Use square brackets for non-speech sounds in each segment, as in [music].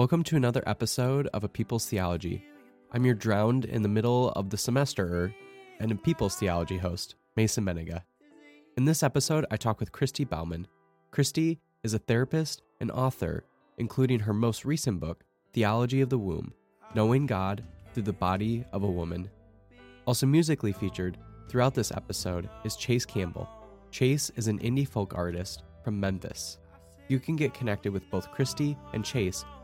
Welcome to another episode of A People's Theology. I'm your drowned in the middle of the semester and a People's Theology host, Mason Mennenga. In this episode, I talk with Christy Bauman. Christy is a therapist and author, including her most recent book, Theology of the Womb Knowing God Through the Body of a Woman. Also, musically featured throughout this episode is Chase Campbell. Chase is an indie folk artist from Memphis. You can get connected with both Christy and Chase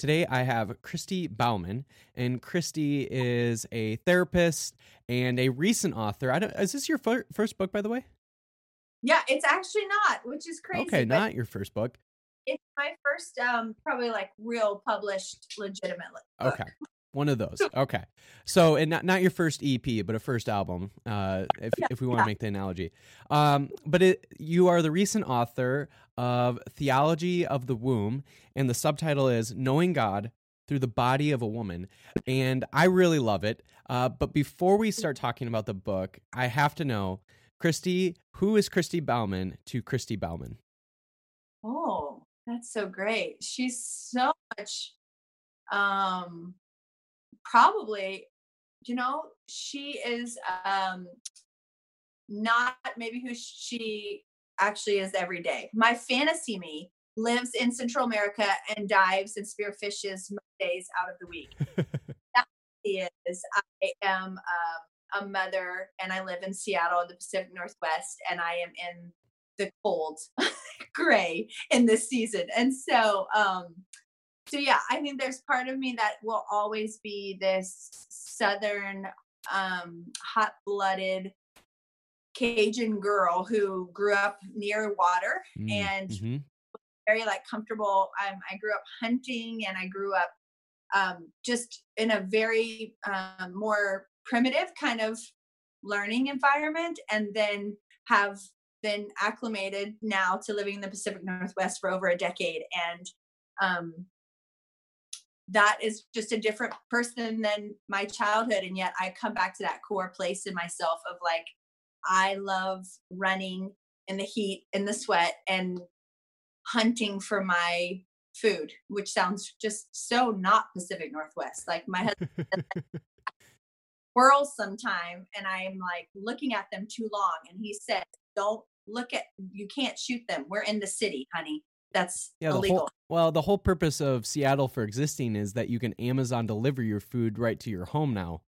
Today I have Christy Bauman, and Christy is a therapist and a recent author. I don't, is this your fir- first book, by the way? Yeah, it's actually not, which is crazy. okay, not your first book. It's my first, um, probably like real published legitimately. book. Okay. One of those. [laughs] Okay. So, and not, not your first EP, but a first album, uh, if, Yeah, if we want to yeah. make the analogy. Um, but it, you are the recent author of Theology of the Womb, and the subtitle is Knowing God Through the Body of a Woman. And I really love it. Uh, but before we start talking about the book, I have to know, Christy, who is Christy Bauman to Christy Bauman? Oh, that's so great. She's so much, um, probably, you know, she is, um, not maybe who she actually is every day. My fantasy me lives in Central America and dives and spearfishes days out of the week. [laughs] is I am um, a mother and I live in Seattle in the Pacific Northwest and I am in the cold [laughs] gray in this season. And so um so yeah, I think there's part of me that will always be this southern um hot-blooded Cajun girl who grew up near water and Mhm. very like comfortable. Um, I grew up hunting and I grew up um, just in a very um, more primitive kind of learning environment and then have been acclimated now to living in the Pacific Northwest for over a decade. And um, that is just a different person than my childhood. And yet I come back to that core place in myself of like, I love running in the heat, in the sweat, and hunting for my food, which sounds just so not Pacific Northwest. Like my husband [laughs] squirrels sometime, and I'm like looking at them too long, and he said, "Don't look at. You can't shoot them. We're in the city, honey. That's Yeah, the illegal." whole well, the whole purpose of Seattle for existing is that you can Amazon deliver your food right to your home now.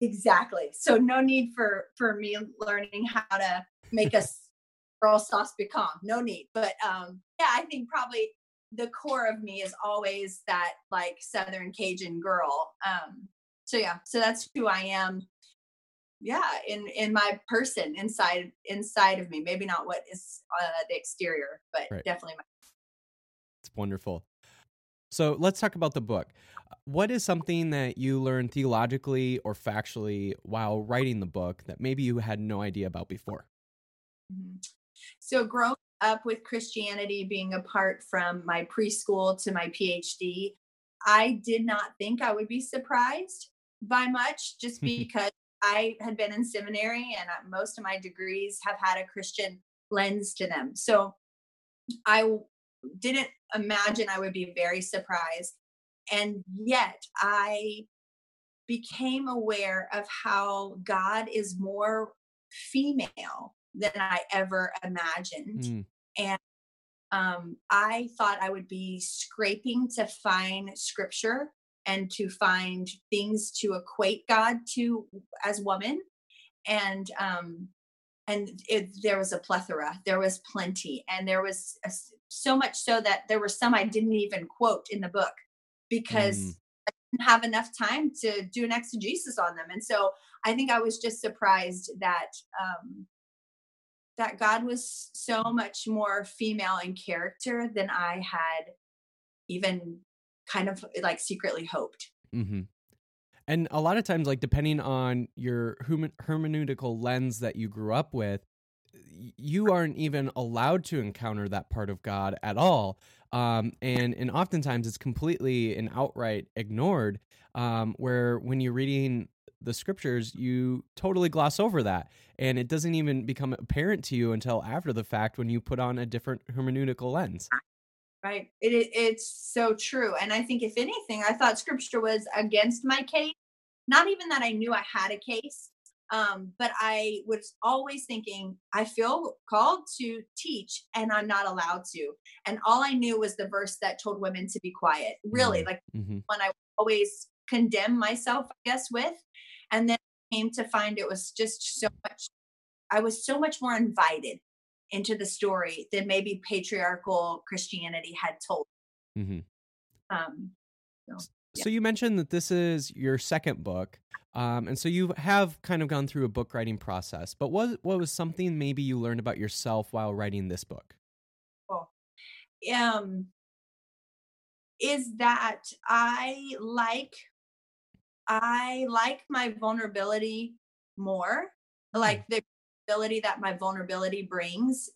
Exactly. So no need for for me learning how to make a [laughs] squirrel sauce piquant. No need. But um, yeah, I think probably the core of me is always that like Southern Cajun girl. Um, so yeah, so that's who I am. Yeah, in in my person inside inside of me. Maybe not what is uh, the exterior, but Right. definitely my It's wonderful. So let's talk about the book. What is something that you learned theologically or factually while writing the book that maybe you had no idea about before? Mhm. So growing up with Christianity being apart from my preschool to my PhD, I did not think I would be surprised by much just [laughs] because I had been in seminary and uh, most of my degrees have had a Christian lens to them. So I didn't imagine I would be very surprised. And yet I became aware of how God is more female than I ever imagined. Mm, And um, I thought I would be scraping to find scripture and to find things to equate God to as woman. And um, and it, there was a plethora, there was plenty, and there was a so much so that there were some I didn't even quote in the book because Mm. I didn't have enough time to do an exegesis on them. And so I think I was just surprised that um, that God was so much more female in character than I had even kind of like secretly hoped. hmm And a lot of times, like depending on your hermeneutical lens that you grew up with, you aren't even allowed to encounter that part of God at all. Um, and and oftentimes it's completely and outright ignored. Um, where when you're reading the scriptures, you totally gloss over that, and it doesn't even become apparent to you until after the fact when you put on a different hermeneutical lens. Right. It, it it's so true. And I think if anything, I thought scripture was against my case. Not even that I knew I had a case, um, but I was always thinking, I feel called to teach and I'm not allowed to. And all I knew was the verse that told women to be quiet. Really, Mhm. like hmm one I always condemn myself, I guess, with. And then came to find it was just so much, I was so much more invited into the story than maybe patriarchal Christianity had told. hmm Um, Yeah. So you mentioned that this is your second book, um, and so you have kind of gone through a book writing process. But what what was something maybe you learned about yourself while writing this book? um, is that I like I like my vulnerability more. Like the ability that my vulnerability brings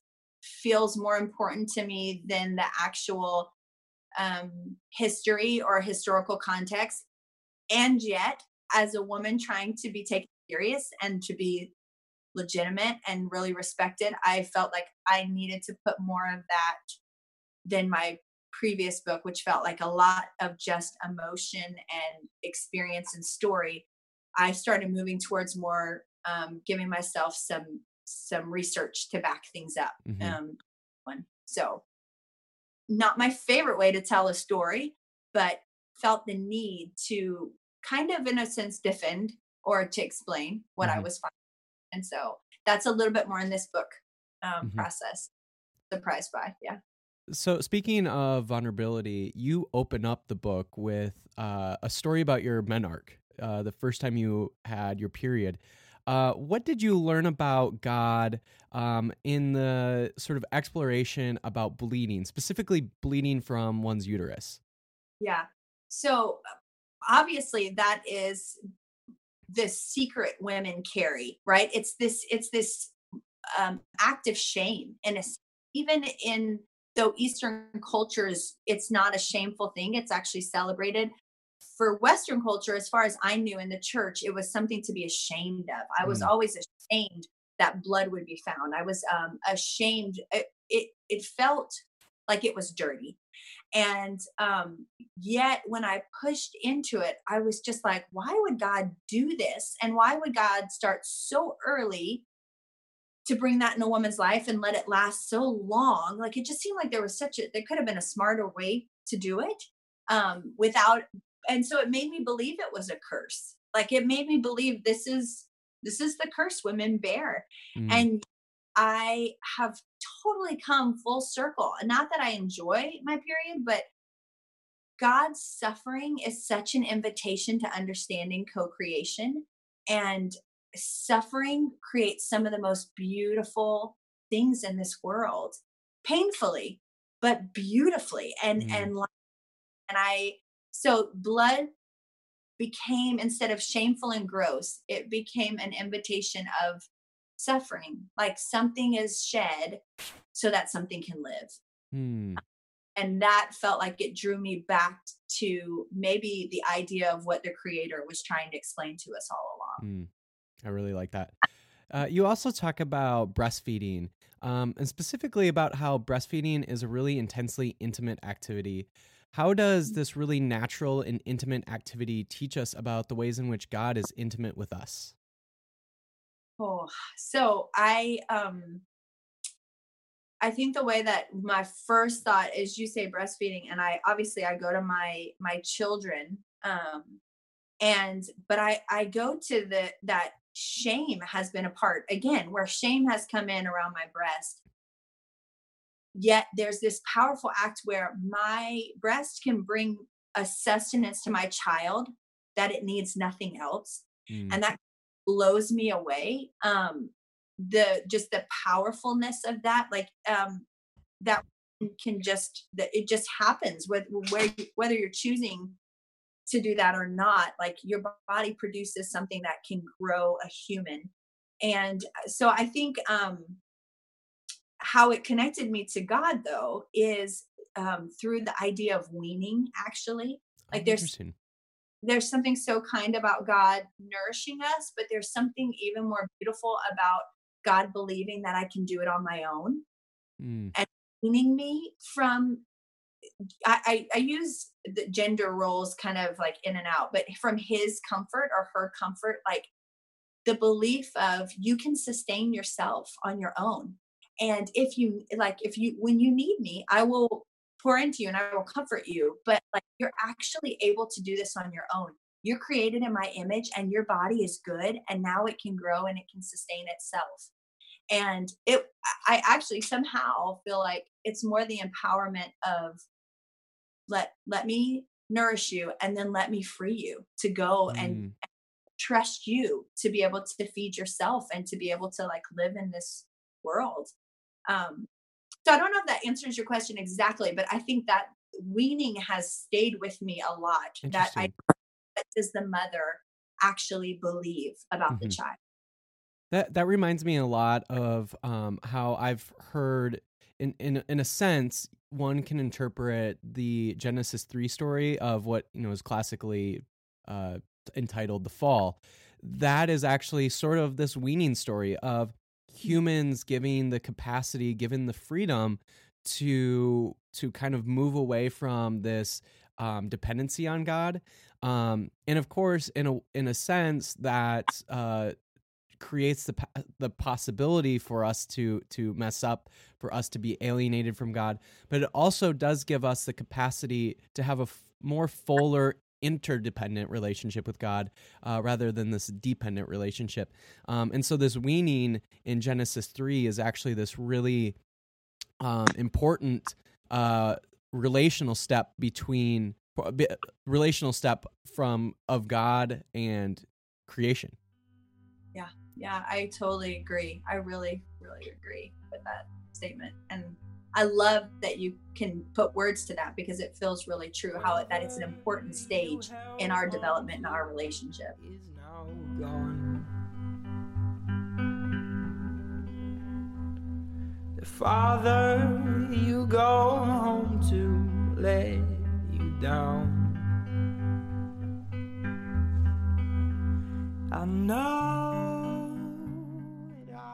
feels more important to me than the actual um, history or historical context. And yet, as a woman trying to be taken serious and to be legitimate and really respected, I felt like I needed to put more of that than my previous book, which felt like a lot of just emotion and experience and story. I started moving towards more um, giving myself some some research to back things up. Mhm. Um, one so not my favorite way to tell a story, but felt the need to kind of, in a sense, defend or to explain what I Mhm. was finding. And so that's a little bit more in this book um, Mhm. process. Surprised by, yeah. So speaking of vulnerability, you open up the book with uh, a story about your menarche, uh, the first time you had your period. Uh, what did you learn about God um, in the sort of exploration about bleeding, specifically bleeding from one's uterus? Yeah. So uh, obviously that is the secret women carry, right? It's this it's this um, act of shame, and even in though Eastern cultures, it's not a shameful thing. It's actually celebrated. For Western culture, as far as I knew in the church, it was something to be ashamed of. I was Mm. always ashamed that blood would be found. I was um, ashamed. It, it it felt like it was dirty and um yet when i pushed into it i was just like why would god do this and why would god start so early to bring that in a woman's life and let it last so long like it just seemed like there was such a there could have been a smarter way to do it um without and so it made me believe it was a curse like it made me believe this is this is the curse women bear Mm. and I have totally come full circle. and Not that I enjoy my period, but God's suffering is such an invitation to understanding co creation. And suffering creates some of the most beautiful things in this world, painfully, but beautifully. And, mm. and, and I, so blood became, instead of shameful and gross, it became an invitation of suffering. Like something is shed so that something can live. Mm and that felt like it drew me back to maybe the idea of what the creator was trying to explain to us all along mm, i really like that uh, you also talk about breastfeeding um, and specifically about how breastfeeding is a really intensely intimate activity how does this really natural and intimate activity teach us about the ways in which god is intimate with us? Oh so i um I think the way that my first thought is you say breastfeeding and I obviously I go to my my children um and but I I go to the that shame has been a part again where shame has come in around my breast yet there's this powerful act where my breast can bring a sustenance to my child that it needs nothing else mm. and that blows me away um the just the powerfulness of that like um that can just that it just happens with where whether you're choosing to do that or not like your body produces something that can grow a human and uh, so i think um how it connected me to god though is um through the idea of weaning actually like there's there's something so kind about god nourishing us but there's something even more beautiful about God believing that I can do it on my own mm. and weaning me from I, I, I use the gender roles kind of like in and out, but from his comfort or her comfort, like the belief of you can sustain yourself on your own. And if you like, if you, when you need me, I will pour into you and I will comfort you. But like, you're actually able to do this on your own. You're created in my image and your body is good. And now it can grow and it can sustain itself and it i actually somehow feel like it's more the empowerment of let let me nourish you and then let me free you to go mm. and trust you to be able to feed yourself and to be able to like live in this world um so i don't know if that answers your question exactly but i think that weaning has stayed with me a lot that i does the mother actually believe about mm-hmm. the child that that reminds me a lot of um, how I've heard in in in a sense one can interpret the Genesis three story of what you know is classically uh, entitled the fall. That is actually sort of this weaning story of humans giving the capacity, given the freedom to to kind of move away from this um, dependency on God. Um, and of course, in a in a sense that uh, creates the the possibility for us to to mess up, for us to be alienated from God, but it also does give us the capacity to have a f- more fuller interdependent relationship with God uh, rather than this dependent relationship. Um, and so this weaning in Genesis 3 is actually this really um, important uh, relational step between relational step from of God and creation. Yeah yeah, I totally agree. I really, really agree with that statement. And I love that you can put words to that because it feels really true how it, that it's an important stage in our development in our relationship. Father, you go home to let you down. I know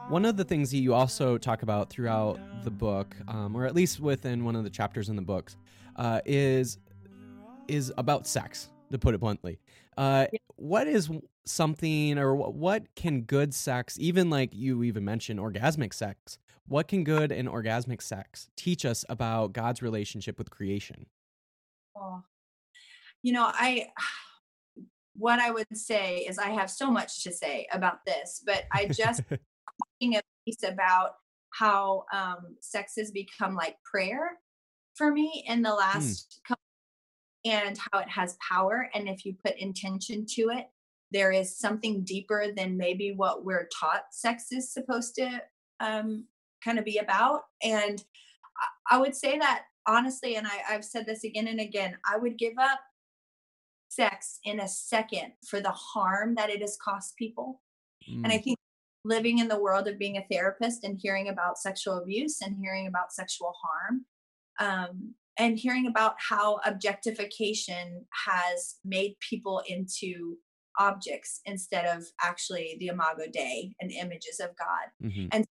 one of the things that you also talk about throughout the book, um, or at least within one of the chapters in the books, uh, is is about sex. To put it bluntly, uh, what is something, or what can good sex, even like you even mentioned orgasmic sex, what can good and orgasmic sex teach us about God's relationship with creation? Oh, you know, I [sighs] what I would say is I have so much to say about this, but I just [laughs] a piece about how um, sex has become like prayer for me in the last couple and how it has power and if you put intention to it there is something deeper than maybe what we're taught sex is supposed to um, kind of be about and I, I would say that honestly and I, i've said this again and again i would give up sex in a second for the harm that it has cost people Mm. and i think living in the world of being a therapist and hearing about sexual abuse and hearing about sexual harm um, and hearing about how objectification has made people into objects instead of actually the imago dei and images of god Mhm.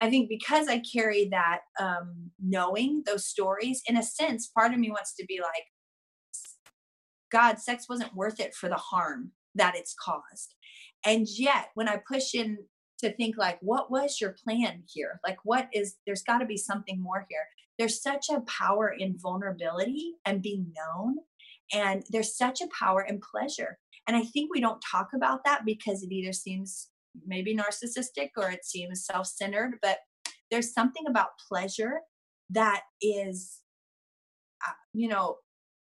i think because i carry that um, knowing those stories in a sense part of me wants to be like god sex wasn't worth it for the harm that it's caused and yet when i push in to think like what was your plan here like what is there's got to be something more here there's such a power in vulnerability and being known and there's such a power in pleasure and i think we don't talk about that because it either seems maybe narcissistic or it seems self-centered but there's something about pleasure that is uh, you know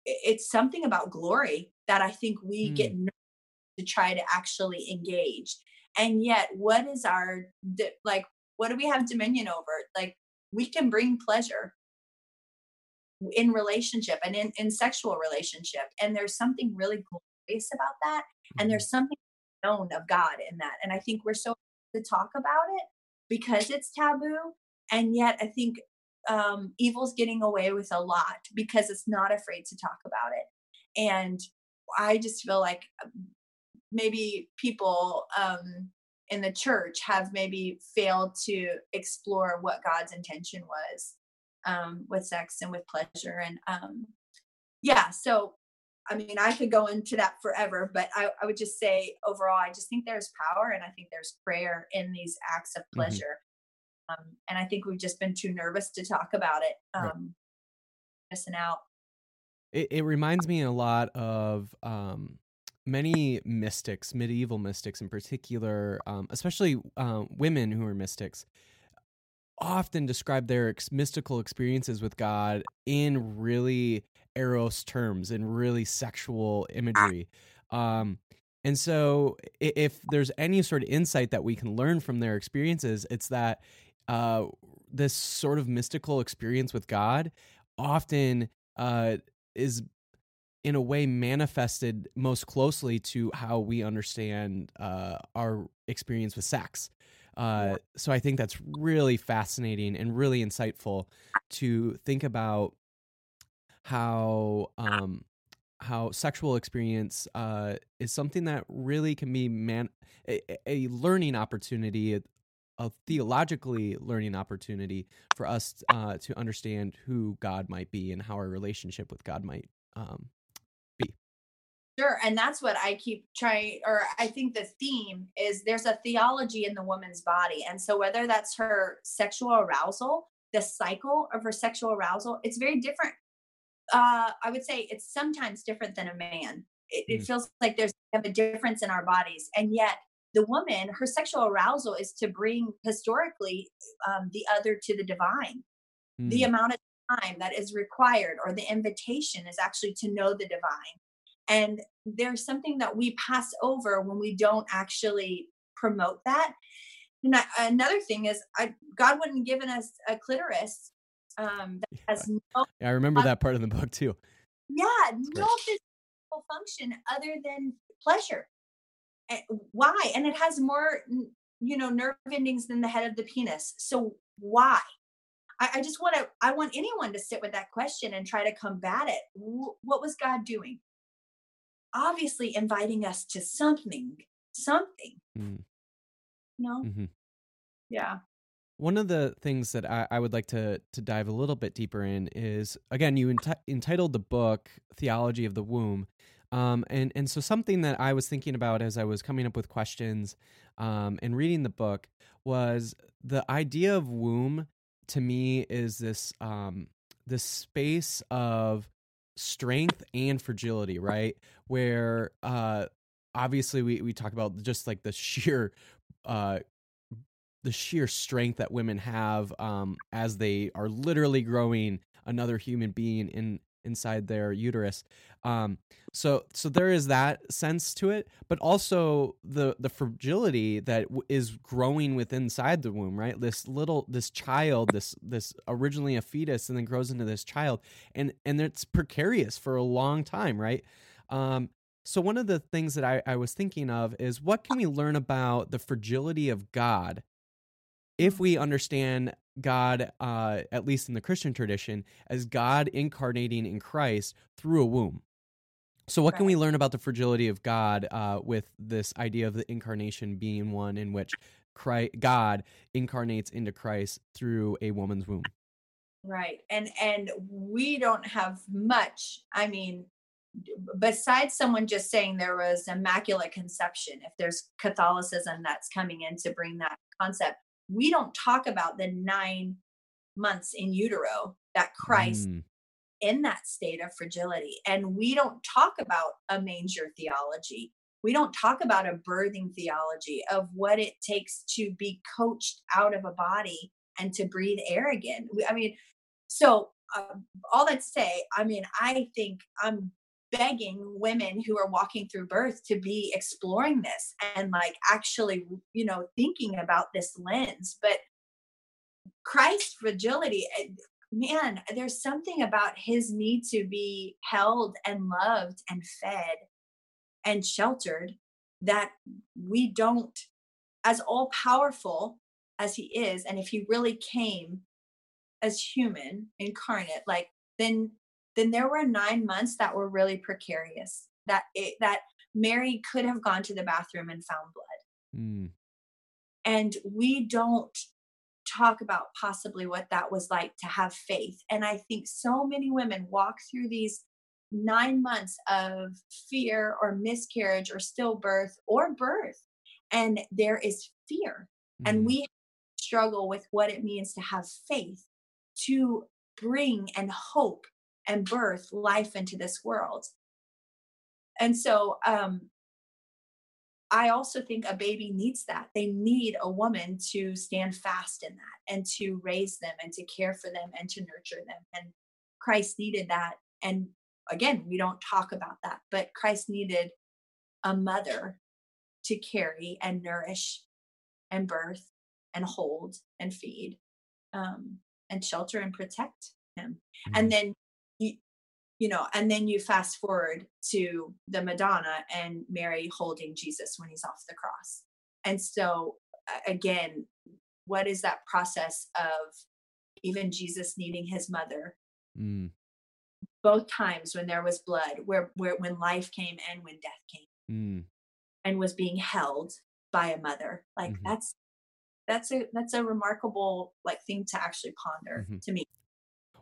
it's something about glory that i think we Mm. get nervous to try to actually engage and yet what is our like what do we have dominion over? Like we can bring pleasure in relationship and in, in sexual relationship and there's something really glorious about that and there's something known of god in that and i think we're so to talk about it because it's taboo and yet i think um evil's getting away with a lot because it's not afraid to talk about it and i just feel like um, maybe people um in the church have maybe failed to explore what god's intention was um with sex and with pleasure and um yeah so i mean i could go into that forever but i, I would just say overall i just think there's power and i think there's prayer in these acts of Mhm. pleasure um, and i think we've just been too nervous to talk about it um Right. missing out It, it reminds me a lot of um, many mystics, medieval mystics in particular, um, especially uh, women who are mystics, often describe their ex- mystical experiences with God in really eros terms, in really sexual imagery. Um, and so, if there's any sort of insight that we can learn from their experiences, it's that uh, this sort of mystical experience with God often uh, is in a way manifested most closely to how we understand uh, our experience with sex. Uh, so I think that's really fascinating and really insightful to think about how um, how sexual experience uh, is something that really can be man a, a learning opportunity, a, a theologically learning opportunity for us uh, to understand who God might be and how our relationship with God might um, Sure. And that's what I keep trying, or I think the theme is there's a theology in the woman's body. And so, whether that's her sexual arousal, the cycle of her sexual arousal, it's very different. Uh, I would say it's sometimes different than a man. It, it Mm. feels like there's a difference in our bodies. And yet, the woman, her sexual arousal is to bring historically um, the other to the divine the mm, amount of time that is required or the invitation is actually to know the divine and there's something that we pass over when we don't actually promote that. And I, another thing is I, god wouldn't have given us a clitoris um, that has no Yeah, I remember that part of the book too. yeah no physical function other than pleasure. And why? And it has more you know nerve endings than the head of the penis. So why? I, I just want to i want anyone to sit with that question and try to combat it. Wh- what was god doing obviously inviting us to something something. Mm, no mhm. yeah. One of the things that I, I would like to to dive a little bit deeper in is again you enti- entitled the book "Theology of the Womb," um, and and so something that I was thinking about as I was coming up with questions um, and reading the book was the idea of womb to me is this um, this space of strength and fragility, right? Where uh, obviously we we talk about just like the sheer uh, the sheer strength that women have um, as they are literally growing another human being in inside their uterus. Um, so so there is that sense to it, but also the the fragility that w- is growing within inside the womb, right? This little this child, this this originally a fetus, and then grows into this child, and and it's precarious for a long time, right? Um, so one of the things that I, I was thinking of is what can we learn about the fragility of God if we understand God, uh, at least in the Christian tradition, as God incarnating in Christ through a womb. So, what can we learn about the fragility of God uh, with this idea of the incarnation being one in which Christ, God incarnates into Christ through a woman's womb? Right, and and we don't have much. I mean, besides someone just saying there was immaculate conception, if there's Catholicism that's coming in to bring that concept, we don't talk about the nine months in utero that Christ mm. in that state of fragility. And we don't talk about a manger theology. We don't talk about a birthing theology of what it takes to be coached out of a body and to breathe air again. I mean, so uh, all that to say, I mean, I think I'm begging women who are walking through birth to be exploring this and like actually you know thinking about this lens. But christ's fragility eh, man there's something about his need to be held and loved and fed and sheltered that we don't as all powerful as he is and if he really came as human incarnate like then then there were nine months that were really precarious that it, that mary could have gone to the bathroom and found blood mm. and we don't talk about possibly what that was like to have faith and i think so many women walk through these nine months of fear or miscarriage or stillbirth or birth and there is fear mm. and we struggle with what it means to have faith to bring and hope and birth life into this world. And so um, I also think a baby needs that. They need a woman to stand fast in that and to raise them and to care for them and to nurture them. And Christ needed that. And again, we don't talk about that, but Christ needed a mother to carry and nourish and birth and hold and feed um, and shelter and protect him. Mm-hmm. And then you, know, and then you fast forward to the Madonna and Mary holding Jesus when he's off the cross. And so, again, what is that process of even Jesus needing his mother? Mm. Both times when there was blood, where, where when life came and when death came, mm. and was being held by a mother. Like mm-hmm. that's that's a that's a remarkable like thing to actually ponder mm-hmm. to me.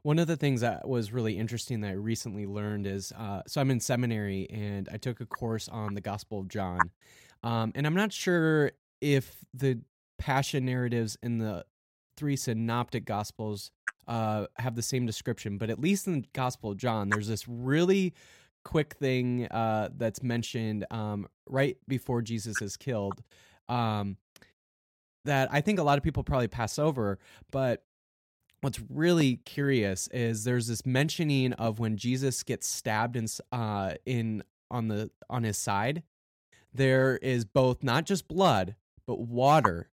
One of the things that was really interesting that I recently learned is uh, so I'm in seminary and I took a course on the Gospel of John. Um, and I'm not sure if the passion narratives in the three synoptic gospels uh, have the same description, but at least in the Gospel of John, there's this really quick thing uh, that's mentioned um, right before Jesus is killed um, that I think a lot of people probably pass over, but what's really curious is there's this mentioning of when Jesus gets stabbed in uh in on the on his side there is both not just blood but water.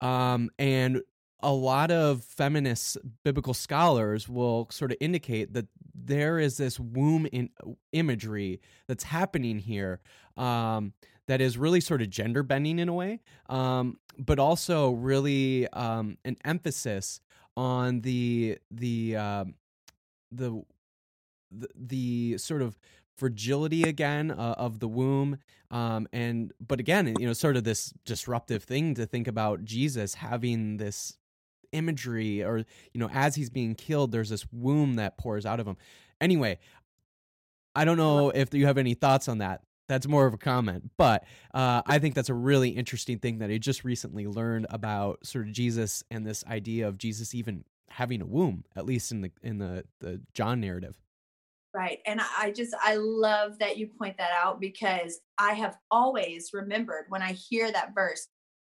Um and a lot of feminist biblical scholars will sort of indicate that there is this womb in imagery that's happening here um, that is really sort of gender bending in a way, um, but also really um, an emphasis on the the uh, the, the the sort of fragility again uh, of the womb um, and but again you know sort of this disruptive thing to think about jesus having this imagery or you know as he's being killed there's this womb that pours out of him. Anyway i don't know if you have any thoughts on that that's more of a comment but uh, i think that's a really interesting thing that i just recently learned about sort of jesus and this idea of jesus even having a womb at least in the in the the john narrative right and i just i love that you point that out because i have always remembered when i hear that verse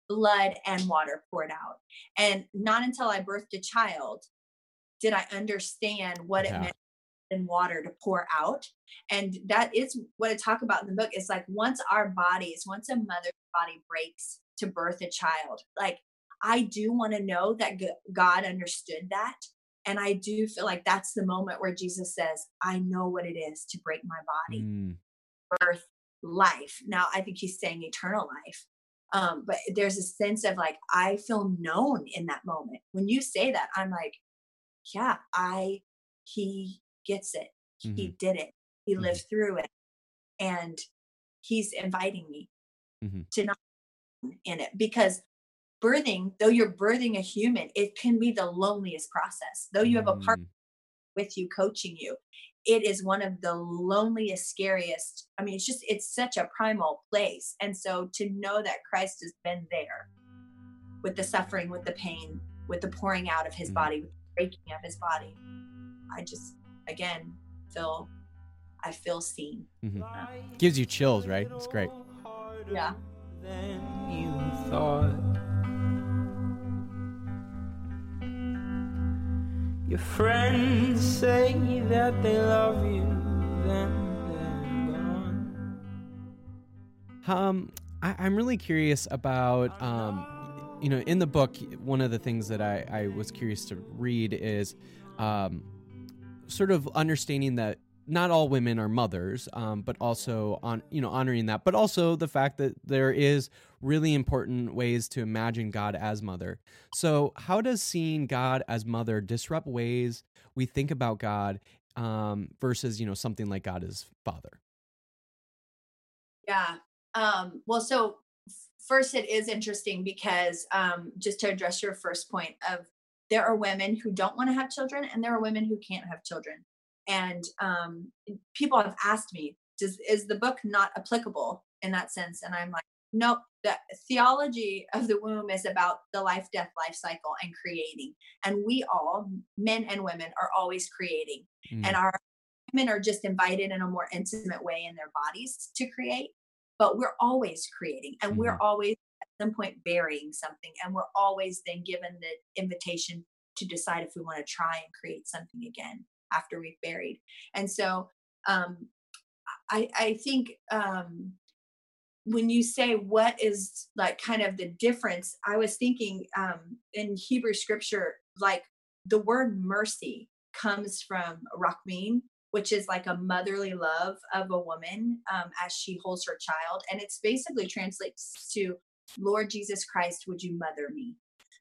blood and water poured out. And not until I birthed a child did I understand what Yeah. it meant water to pour out. And that is what I talk about in the book. It's like once our bodies, once a mother's body breaks to birth a child, like I do want to know that God understood that. And I do feel like that's the moment where Jesus says, I know what it is to break my body Mm, birth life. Now, I think he's saying eternal life. Um, but there's a sense of like, I feel known in that moment. When you say that, I'm like, yeah, I, he gets it. He Mhm. did it. He lived through it. And he's inviting me mm-hmm. to not in it because birthing, though you're birthing a human, it can be the loneliest process. Though you have a partner mm, with you coaching you it is one of the loneliest scariest i mean it's just it's such a primal place and so to know that christ has been there with the suffering with the pain with the pouring out of his Mhm. body with the breaking of his body i just again feel i feel seen mhm. Gives you chills, right? It's great. yeah than you thought. Your friends say that they love you, then they're gone. Um, I, I'm really curious about, um, you know, in the book, one of the things that I, I was curious to read is um, sort of understanding that not all women are mothers, um, but also on you know honoring that, but also the fact that there is really important ways to imagine God as mother. So, how does seeing God as mother disrupt ways we think about God um, versus you know something like God as father? Yeah. Um, well, so first, it is interesting because um, just to address your first point of there are women who don't want to have children, and there are women who can't have children. And um, people have asked me, "Does is the book not applicable in that sense?" And I'm like, "Nope. The theology of the womb is about the life, death, life cycle, and creating. And we all, men and women, are always creating Mm, and our women are just invited in a more intimate way in their bodies to create but we're always creating and we're always at some point burying something and we're always then given the invitation to decide if we want to try and create something again after we've buried. And so um i i think um when you say what is like kind of the difference i was thinking um in hebrew scripture like the word mercy comes from rakmin which is like a motherly love of a woman um, as she holds her child and it's basically translates to lord jesus christ would you mother me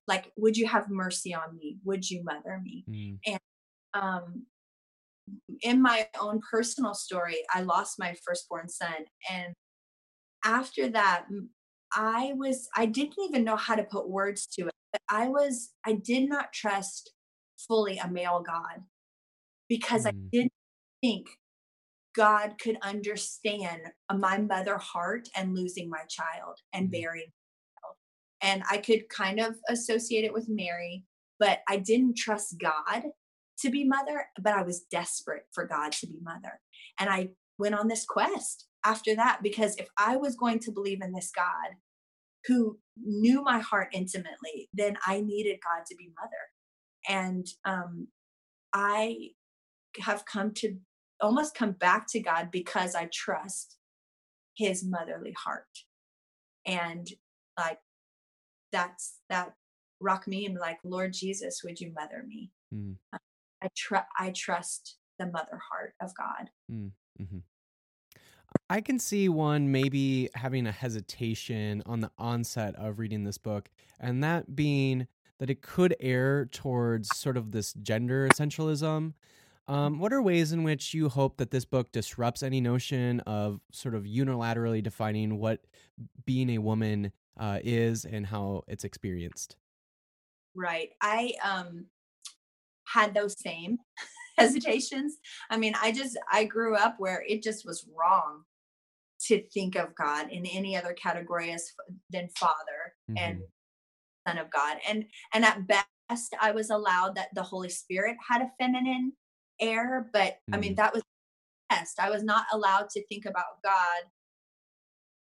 like would you have mercy on me would you mother me mm, um, in my own personal story, I lost my firstborn son. And after that, I was, I didn't even know how to put words to it. But I was, I did not trust fully a male God because I Mm. didn't think God could understand my mother heart and losing my child and Mhm. burying my child. And I could kind of associate it with Mary, but I didn't trust God to be mother, but I was desperate for God to be mother. And I went on this quest after that because if I was going to believe in this God who knew my heart intimately, then I needed God to be mother. And um, I have come to almost come back to God because I trust his motherly heart. And like that's that rock me and like, Lord Jesus, would you mother me? mm. I trust I trust the mother heart of God. hmm I can see one maybe having a hesitation on the onset of reading this book, and that being that it could err towards sort of this gender essentialism. Um, what are ways in which you hope that this book disrupts any notion of sort of unilaterally defining what being a woman uh, is and how it's experienced? Right. I um had those same [laughs] hesitations. I mean, I just I grew up where it just was wrong to think of God in any other category as than father and son of God. And and at best I was allowed that the Holy Spirit had a feminine air, but I mean Mhm. that was best. I was not allowed to think about God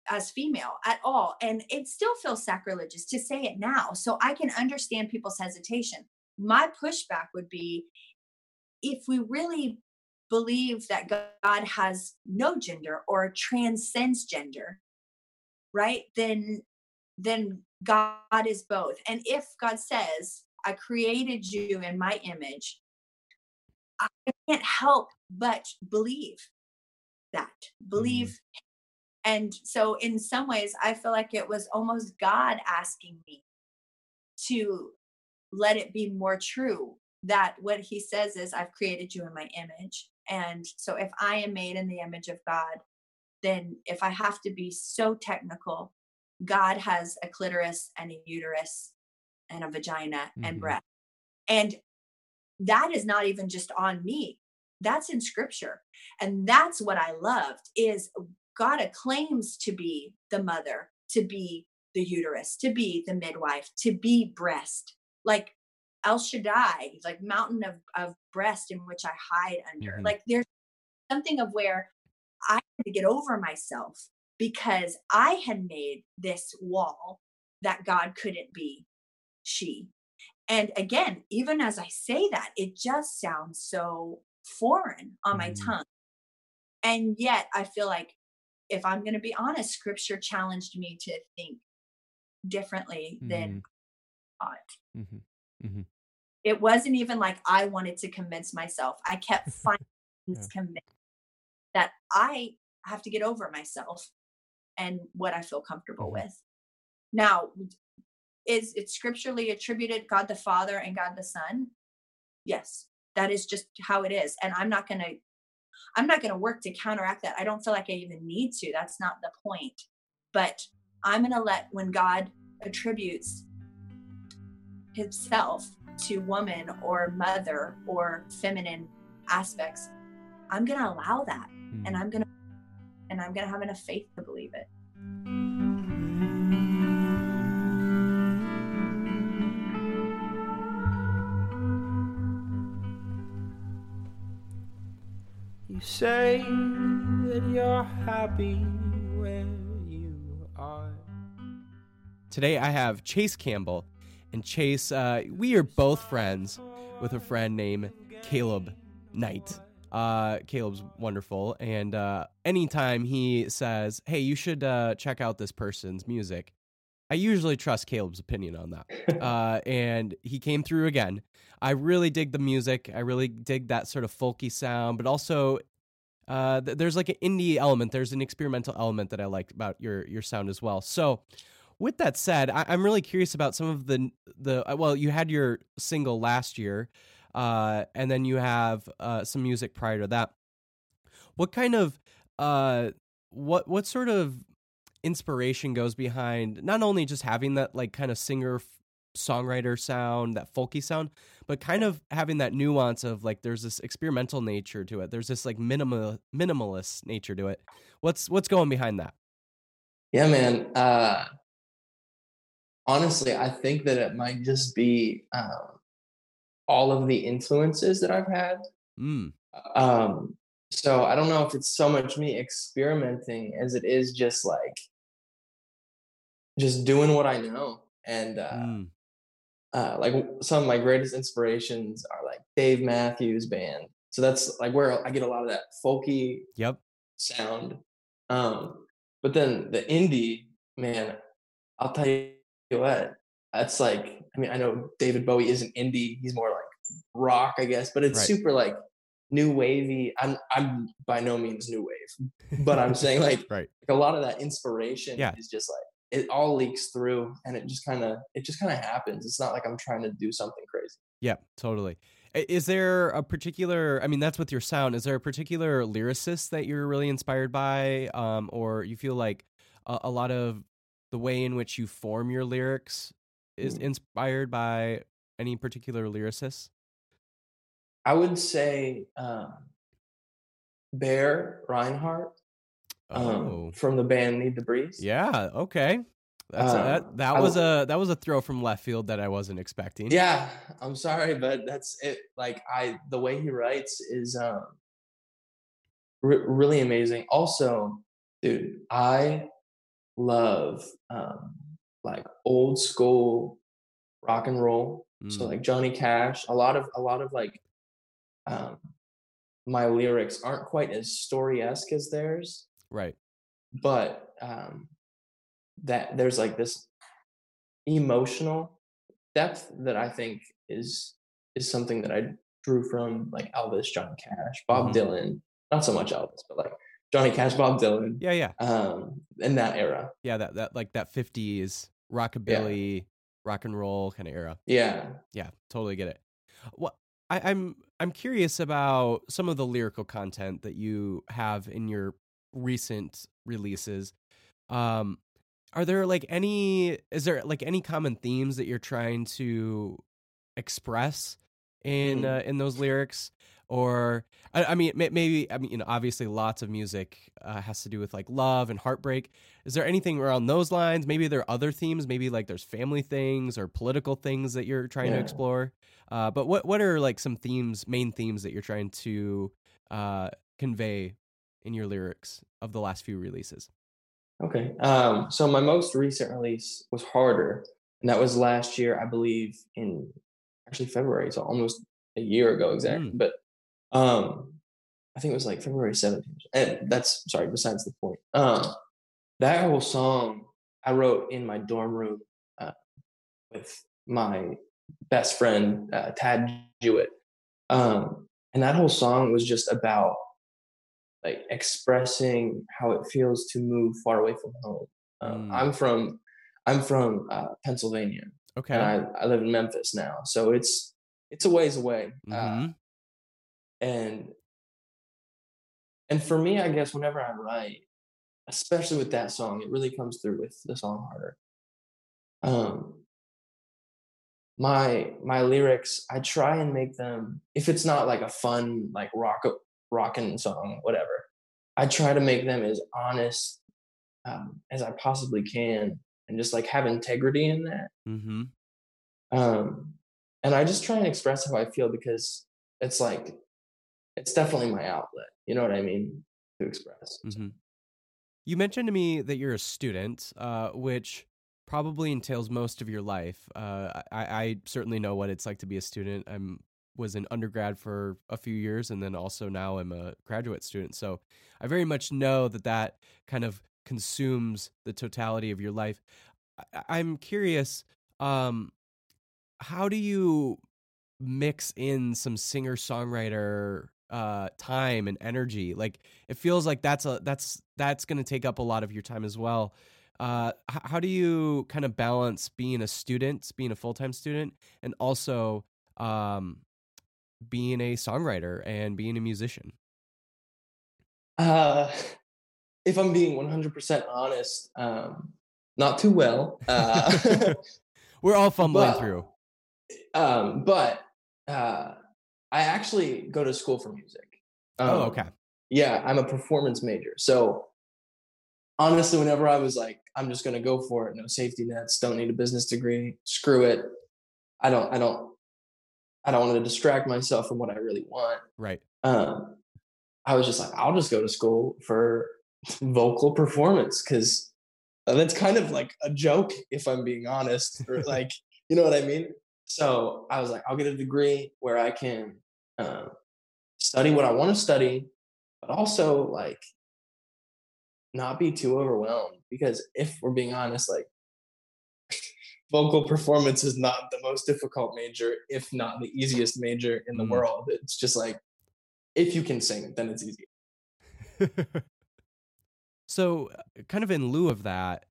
as female at all. And it still feels sacrilegious to say it now. So I can understand people's hesitation. My pushback would be if we really believe that God has no gender or transcends gender, right? Then then God is both. And if God says, I created you in my image, I can't help but believe that. Believe mm and so in some ways i feel like it was almost god asking me to let it be more true that what he says is i've created you in my image and so if i am made in the image of god then if i have to be so technical god has a clitoris and a uterus and a vagina mm-hmm. and breast and that is not even just on me that's in scripture and that's what i loved is God claims to be the mother, to be the uterus, to be the midwife, to be breast. Like El Shaddai, like mountain of, of breast in which I hide under. Mm-hmm. Like there's something of where I had to get over myself because I had made this wall that God couldn't be she. And again, even as I say that, it just sounds so foreign on my mm-hmm. tongue. And yet I feel like if I'm going to be honest, scripture challenged me to think differently mm-hmm. than thought. Mm-hmm. Mm-hmm. It wasn't even like I wanted to convince myself. I kept [laughs] finding yeah. convinced that I have to get over myself and what I feel comfortable mm-hmm. with. Now, is it scripturally attributed God the Father and God the Son? Yes, that is just how it is. And I'm not going to I'm not going to work to counteract that. I don't feel like I even need to. That's not the point. But I'm going to let when God attributes himself to woman or mother or feminine aspects, I'm going to allow that. Mm. And I'm going to and I'm going to have enough faith to believe it. You say that you're happy where you are. Today I have Chase Campbell. And Chase, uh, we are both friends with a friend named Caleb Knight. Uh, Caleb's wonderful. And uh, anytime he says, hey, you should uh, check out this person's music, I usually trust Caleb's opinion on that. [laughs] uh, and he came through again. I really dig the music. I really dig that sort of folky sound, but also uh, th- there's like an indie element. There's an experimental element that I like about your your sound as well. So, with that said, I- am really curious about some of the the uh, well, you had your single last year, uh, and then you have uh, some music prior to that. What kind of uh, what what sort of inspiration goes behind not only just having that like kind of singer songwriter sound, that folky sound, but kind of having that nuance of like there's this experimental nature to it. There's this like minimal minimalist nature to it. What's what's going behind that? Yeah, man. Uh honestly, I think that it might just be um all of the influences that I've had. Mm. Um so I don't know if it's so much me experimenting as it is just like just doing what I know and uh, mm. uh, like some of my greatest inspirations are like Dave Matthews Band. So that's like where I get a lot of that folky yep sound. Um, but then the indie man, I'll tell you what, that's like I mean I know David Bowie isn't indie; he's more like rock, I guess. But it's right. super like new wavy. I'm I'm by no means new wave, but I'm saying like, [laughs] right. a lot of that inspiration yeah. is just like it all leaks through and it just kind of it just kind of happens it's not like i'm trying to do something crazy yeah totally is there a particular i mean that's with your sound is there a particular lyricist that you're really inspired by um, or you feel like a, a, lot of the way in which you form your lyrics is mm. inspired by any particular lyricist i would say um, bear rinehart um, oh. from the band Needtobreathe. Yeah. Okay. That's a, that. Um, that was a that was a throw from left field that I wasn't expecting. Yeah, I'm sorry, but that's it. Like I, the way he writes is um, re- really amazing. Also, dude, I love um, like old school rock and roll. Mm. So like Johnny Cash, a lot of a lot of like um, my lyrics aren't quite as story esque as theirs. Right. But um, that there's like this emotional depth that I think is is something that I drew from like Elvis, John Cash, Bob mm-hmm. Dylan. Not so much Elvis, but like Johnny Cash, Bob Dylan. Yeah, yeah. Um, in that era. Yeah, that that like that fifties rockabilly, yeah. rock and roll kind of era. Yeah. Yeah, totally get it. What I, I'm I'm curious about some of the lyrical content that you have in your recent releases. Um, are there like any is there like any common themes that you're trying to express in mm. uh, in those lyrics or I, I, mean maybe i mean you know obviously lots of music uh, has to do with like love and heartbreak is there anything around those lines maybe there are other themes maybe like there's family things or political things that you're trying yeah. to explore uh, but what what are like some themes main themes that you're trying to uh, convey in your lyrics of the last few releases okay um, so my most recent release was harder and that was last year i believe in actually february so almost a year ago exactly mm. but um, I think it was like February 17th. And that's sorry, besides the point. Um, that whole song I wrote in my dorm room uh, with my best friend, uh, Tad Jewett. Um, and that whole song was just about like expressing how it feels to move far away from home. Um, mm. I'm from I'm from uh, Pennsylvania. Okay. I, I live in Memphis now, so it's it's a ways away. Uh, mm-hmm and and for me i guess whenever i write especially with that song it really comes through with the song harder um my my lyrics i try and make them if it's not like a fun like rock rockin' song whatever i try to make them as honest um, as i possibly can and just like have integrity in that mm-hmm. um and i just try and express how i feel because it's like it's definitely my outlet. You know what I mean? To express. Mm-hmm. You mentioned to me that you're a student, uh, which probably entails most of your life. Uh, I, I, certainly know what it's like to be a student. I'm was an undergrad for a few years, and then also now I'm a graduate student. So I very much know that that kind of consumes the totality of your life. I, am curious, um, how do you mix in some singer songwriter uh time and energy like it feels like that's a that's that's going to take up a lot of your time as well. Uh h- how do you kind of balance being a student being a full-time student and also um being a songwriter and being a musician? Uh if i'm being 100% honest um not too well uh [laughs] we're all [laughs] fumbling but, through. um but uh I actually go to school for music. Oh, um, oh, okay. Yeah, I'm a performance major. So honestly, whenever I was like, I'm just gonna go for it, no safety nets, don't need a business degree, screw it. I don't, I don't, I don't want to distract myself from what I really want. Right. Um, I was just like, I'll just go to school for [laughs] vocal performance because that's kind of like a joke, if I'm being honest, or [laughs] like, you know what I mean? So I was like, I'll get a degree where I can uh, study what I want to study, but also like not be too overwhelmed. Because if we're being honest, like [laughs] vocal performance is not the most difficult major, if not the easiest major in the mm. world. It's just like if you can sing, then it's easy. [laughs] so, uh, kind of in lieu of that,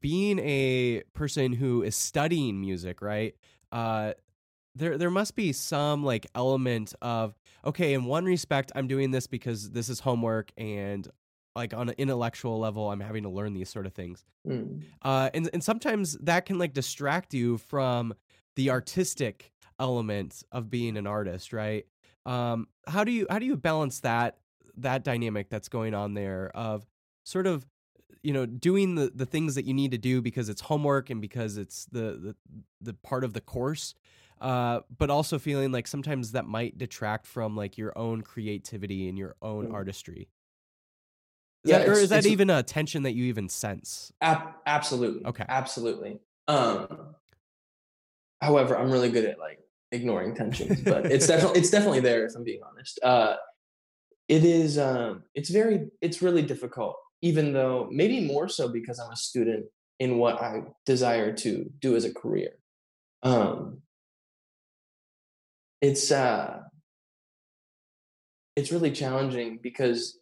being a person who is studying music, right? Uh, there there must be some like element of okay, in one respect, I'm doing this because this is homework and like on an intellectual level, I'm having to learn these sort of things. Mm. Uh, and and sometimes that can like distract you from the artistic element of being an artist, right? Um, how do you how do you balance that that dynamic that's going on there of sort of you know doing the the things that you need to do because it's homework and because it's the the, the part of the course uh, but also feeling like sometimes that might detract from like your own creativity and your own mm. artistry yeah, that, or is that even a tension that you even sense? Ab- absolutely. Okay. Absolutely. Um, however, I'm really good at like ignoring tensions, but it's [laughs] definitely it's definitely there if I'm being honest. Uh, it is um, it's very it's really difficult, even though maybe more so because I'm a student in what I desire to do as a career. Um, it's uh, it's really challenging because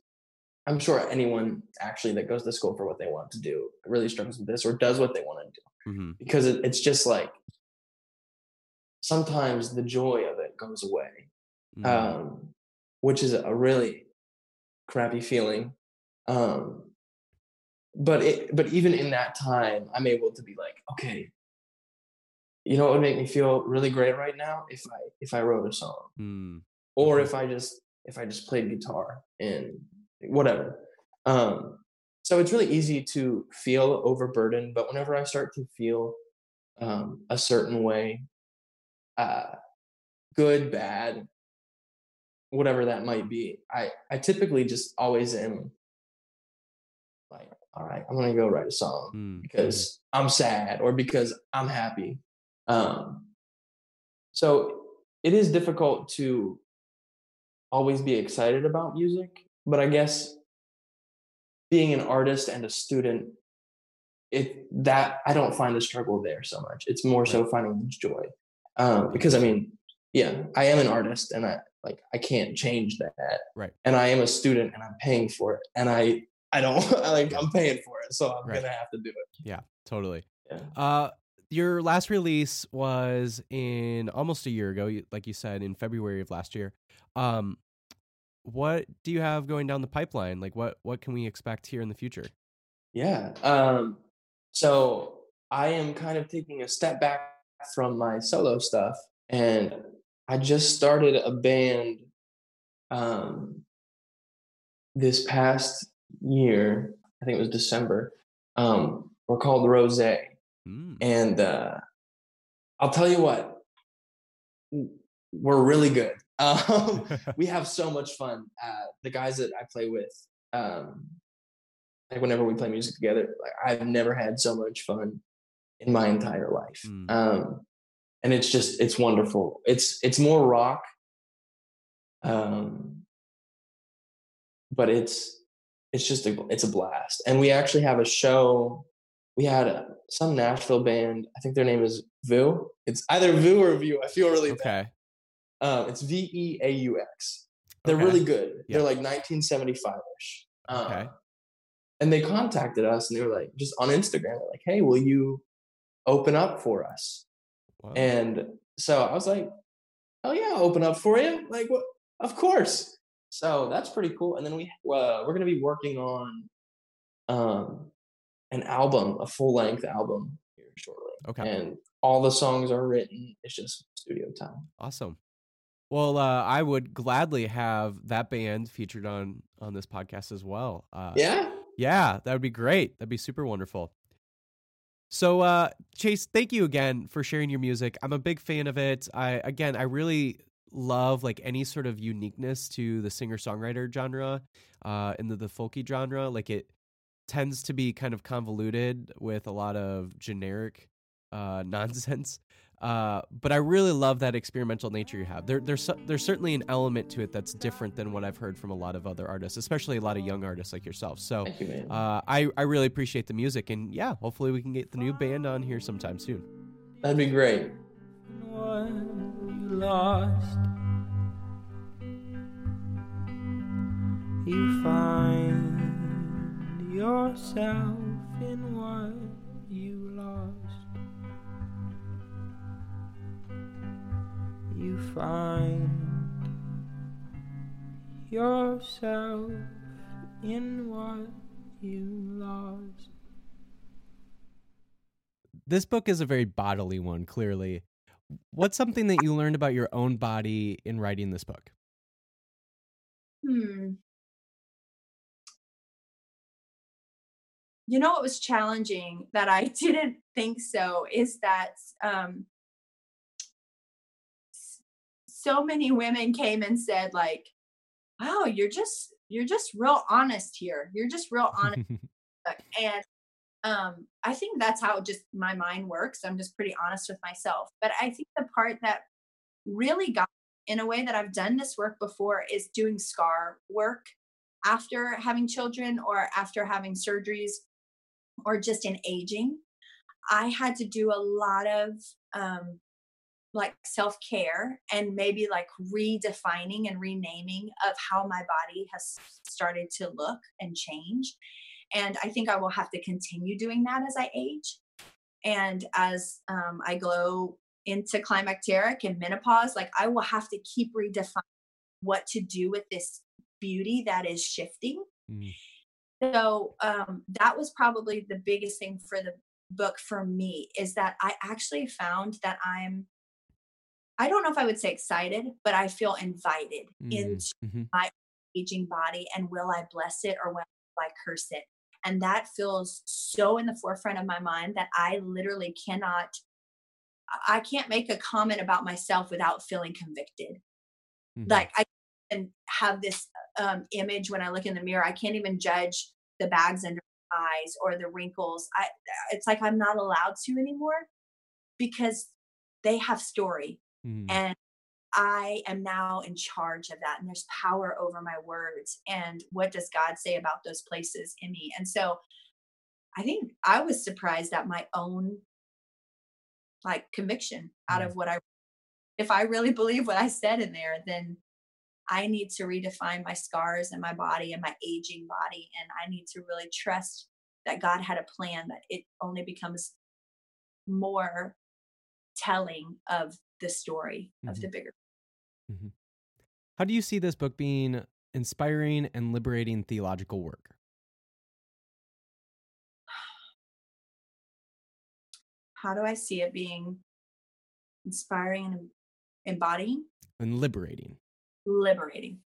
I'm sure anyone actually that goes to school for what they want to do really struggles with this or does what they want to do mm-hmm. because it, it's just like sometimes the joy of it goes away, mm-hmm. um, which is a really crappy feeling. Um, but it, but even in that time, I'm able to be like, okay, you know, what would make me feel really great right now if I if I wrote a song, mm. or if I just if I just played guitar and whatever. Um, so it's really easy to feel overburdened, but whenever I start to feel um, a certain way, uh, good, bad, whatever that might be, I I typically just always am like, all right, I'm gonna go write a song mm. because I'm sad or because I'm happy. Um, so it is difficult to always be excited about music, but I guess being an artist and a student, it that I don't find the struggle there so much. It's more so finding joy. Um, because I mean, yeah, I am an artist and I like I can't change that. Right. And I am a student and I'm paying for it. And I I don't [laughs] like I'm paying for it. So I'm right. gonna have to do it. Yeah, totally. Yeah. Uh your last release was in almost a year ago, like you said, in February of last year. Um, what do you have going down the pipeline? Like, what what can we expect here in the future? Yeah. Um, so I am kind of taking a step back from my solo stuff, and I just started a band um, this past year. I think it was December. Um, we're called Rose Mm. And uh, I'll tell you what, we're really good. [laughs] Um, [laughs] we have so much fun. Uh, the guys that I play with, um, like whenever we play music together, like I've never had so much fun in my entire life. Mm. Um, and it's just it's wonderful. It's it's more rock, um, but it's it's just a it's a blast. And we actually have a show we had a, some Nashville band. I think their name is Vu. It's either Vu or View. I feel really okay. bad. Um, it's V E A U X. They're okay. really good. Yeah. They're like 1975 ish. Um, okay. And they contacted us and they were like, just on Instagram, they're like, hey, will you open up for us? Wow. And so I was like, oh yeah, I'll open up for you. Like, what? Of course. So that's pretty cool. And then we uh, we're gonna be working on um, an album, a full length album here shortly. Okay. And all the songs are written. It's just studio time. Awesome. Well, uh, I would gladly have that band featured on on this podcast as well. Uh, yeah. Yeah, that would be great. That'd be super wonderful. So, uh, Chase, thank you again for sharing your music. I'm a big fan of it. I again, I really love like any sort of uniqueness to the singer songwriter genre, uh, in the, the folky genre. Like it, tends to be kind of convoluted with a lot of generic uh, [laughs] nonsense. Uh, but I really love that experimental nature you have. There, there's there's certainly an element to it that's different than what I've heard from a lot of other artists, especially a lot of young artists like yourself. So you, uh, I I really appreciate the music, and yeah, hopefully we can get the new band on here sometime soon. That'd be great. You find yourself in what you lost. You find yourself in what you lost. This book is a very bodily one, clearly. What's something that you learned about your own body in writing this book? Hmm. you know what was challenging that I [laughs] didn't think so is that um, so many women came and said like, "Wow, you're just you're just real honest here. You're just real [laughs] honest. and um, I think that's how just my mind works. I'm just pretty honest with myself. But I think the part that really got in a way that I've done this work before is doing scar work after having children or after having surgeries or just in aging. I had to do a lot of um, like self care and maybe like redefining and renaming of how my body has started to look and change. And I think I will have to continue doing that as I age. And as um, I go into climacteric and menopause, like I will have to keep redefining what to do with this beauty that is shifting. Mm. So um, that was probably the biggest thing for the book for me is that I actually found that I'm I don't know if I would say excited, but I feel invited mm, into mm-hmm. my aging body and will I bless it or will I curse it? And that feels so in the forefront of my mind that I literally cannot, I can't make a comment about myself without feeling convicted. Mm-hmm. Like I can have this um, image when I look in the mirror. I can't even judge the bags under my eyes or the wrinkles. I, it's like I'm not allowed to anymore because they have story Mm. And I am now in charge of that. And there's power over my words. And what does God say about those places in me? And so I think I was surprised at my own like conviction out mm. of what I, if I really [laughs] believe what I said in there, then I need to redefine my scars and my body and my aging body. And I need to really trust that God had a plan that it only becomes more telling of the story mm-hmm. of the bigger. Mm-hmm. How do you see this book being inspiring and liberating theological work? How do I see it being inspiring and embodying? And liberating. Liberating.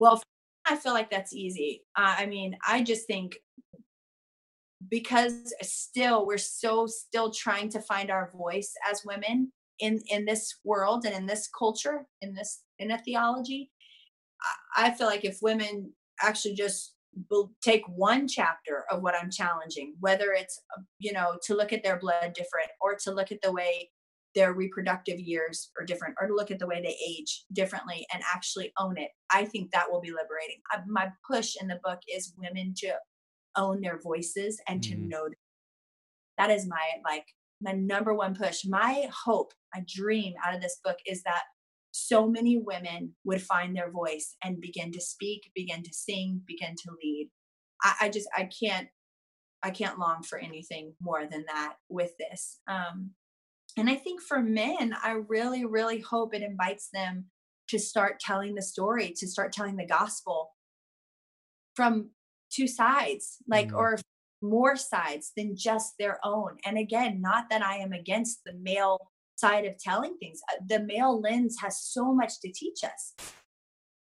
Well, I feel like that's easy. Uh, I mean, I just think because still we're so still trying to find our voice as women in in this world and in this culture in this in a theology i feel like if women actually just take one chapter of what i'm challenging whether it's uh, you know to look at their blood different or to look at the way their reproductive years are different or to look at the way they age differently and actually own it i think that will be liberating my push in the book is women to own their voices and to mm. know that is my like my number one push my hope my dream out of this book is that so many women would find their voice and begin to speak begin to sing begin to lead i, I just i can't i can't long for anything more than that with this um and i think for men i really really hope it invites them to start telling the story to start telling the gospel from two sides like mm. or more sides than just their own. And again not that i am against the male side of telling things. Uh, the male lens has so much to teach us.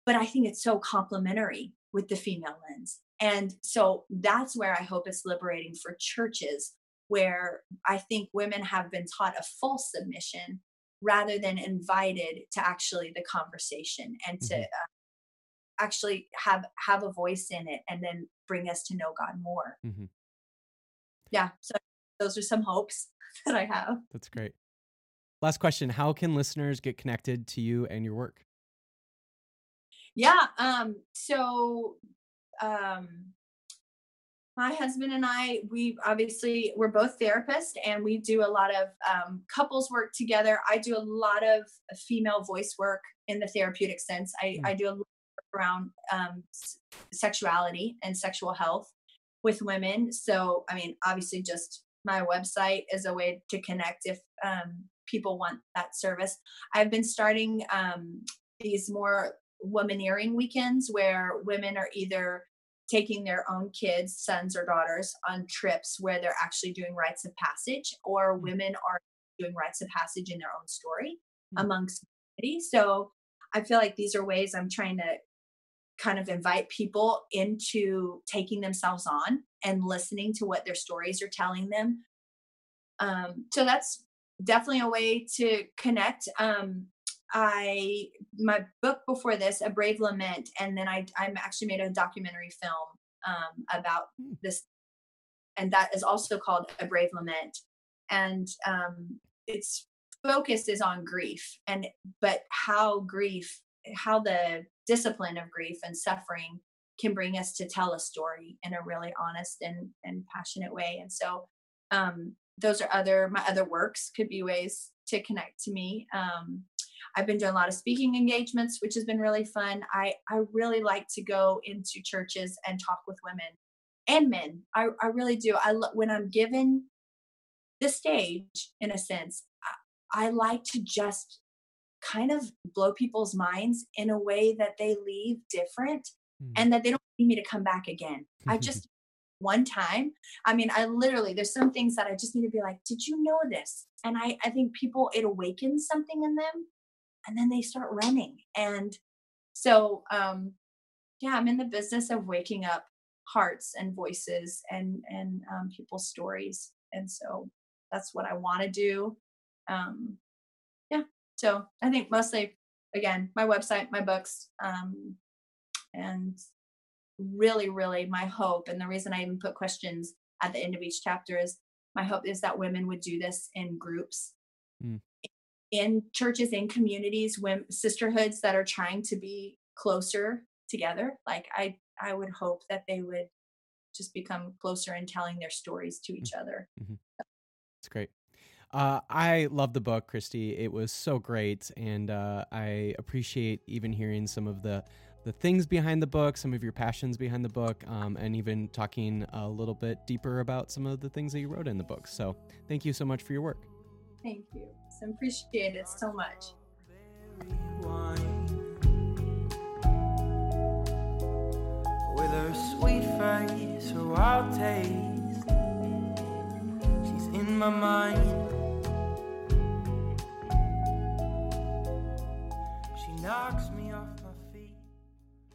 But i think it's so complementary with the female lens. And so that's where i hope it's liberating for churches where i think women have been taught a false submission rather than invited to actually the conversation and to mm-hmm. uh, actually have have a voice in it and then bring us to know god more. Mm-hmm. Yeah so those are some hopes [laughs] that i have that's great last question how can listeners get connected to you and your work yeah um so um my husband and I, we obviously we're both therapists and we do a lot of um, couples work together. I do a lot of female voice work in the therapeutic sense. I, mm. I do a lot around um, sexuality and sexual health with women. So, I mean, obviously, just my website is a way to connect if um, people want that service. I've been starting um, these more womaneering weekends where women are either taking their own kids, sons or daughters, on trips where they're actually doing rites of passage, or mm. women are doing rites of passage in their own story mm-hmm. amongst community. So I feel like these are ways I'm trying to kind of invite people into taking themselves on and listening to what their stories are telling them. Um, so that's definitely a way to connect. Um, I my book before this, A Brave Lament, and then I I'm actually made a documentary film um, about hmm. this, and that is also called A Brave Lament, and um, its focus is on grief and but how grief, how the discipline of grief and suffering can bring us to tell a story in a really honest and and passionate way, and so um, those are other my other works could be ways to connect to me. Um, I've been doing a lot of speaking engagements, which has been really fun. I, I really like to go into churches and talk with women and men. I, I really do. I when I'm given the stage, in a sense, I, I like to just kind of blow people's minds in a way that they leave different mm. and that they don't need me to come back again. I [laughs] just one time. I mean, I literally, there's some things that I just need to be like, did you know this? And I, I think people, it awakens something in them and then they start running. And so, um, yeah, I'm in the business of waking up hearts and voices and, and um, people's stories. And so that's what I want to do. Um. So I think mostly, again, my website, my books, um, and really, really my hope, and the reason I even put questions at the end of each chapter is my hope is that women would do this in groups, mm. in churches, in communities, women, sisterhoods that are trying to be closer together. Like I, I would hope that they would just become closer in telling their stories to each mm-hmm. other. Mm-hmm. That's great. Uh, I love the book, Christy. It was so great, and uh, I appreciate even hearing some of the the things behind the book, some of your passions behind the book, um, and even talking a little bit deeper about some of the things that you wrote in the book. So thank you so much for your work. Thank you. I appreciate it so much. With her sweet face, her wild taste, she's in my mind.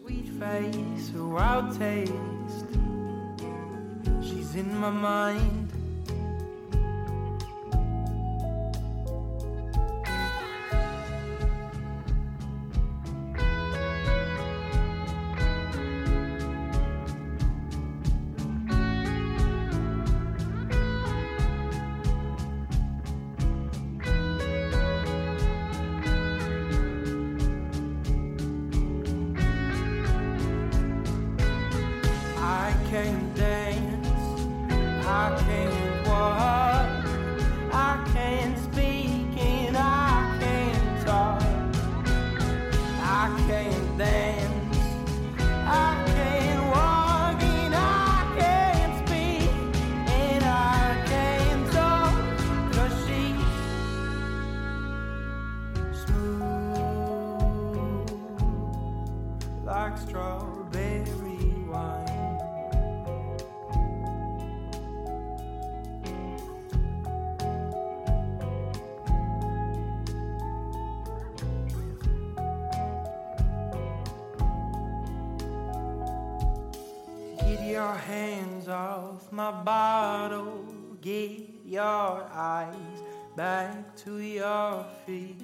sweet face, a wild taste. She's in my mind. your hands off my bottle. Get your eyes back to your feet.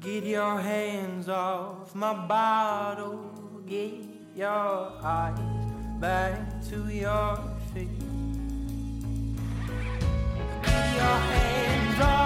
Get your hands off my bottle. Get your eyes back to your feet. Get your hands off.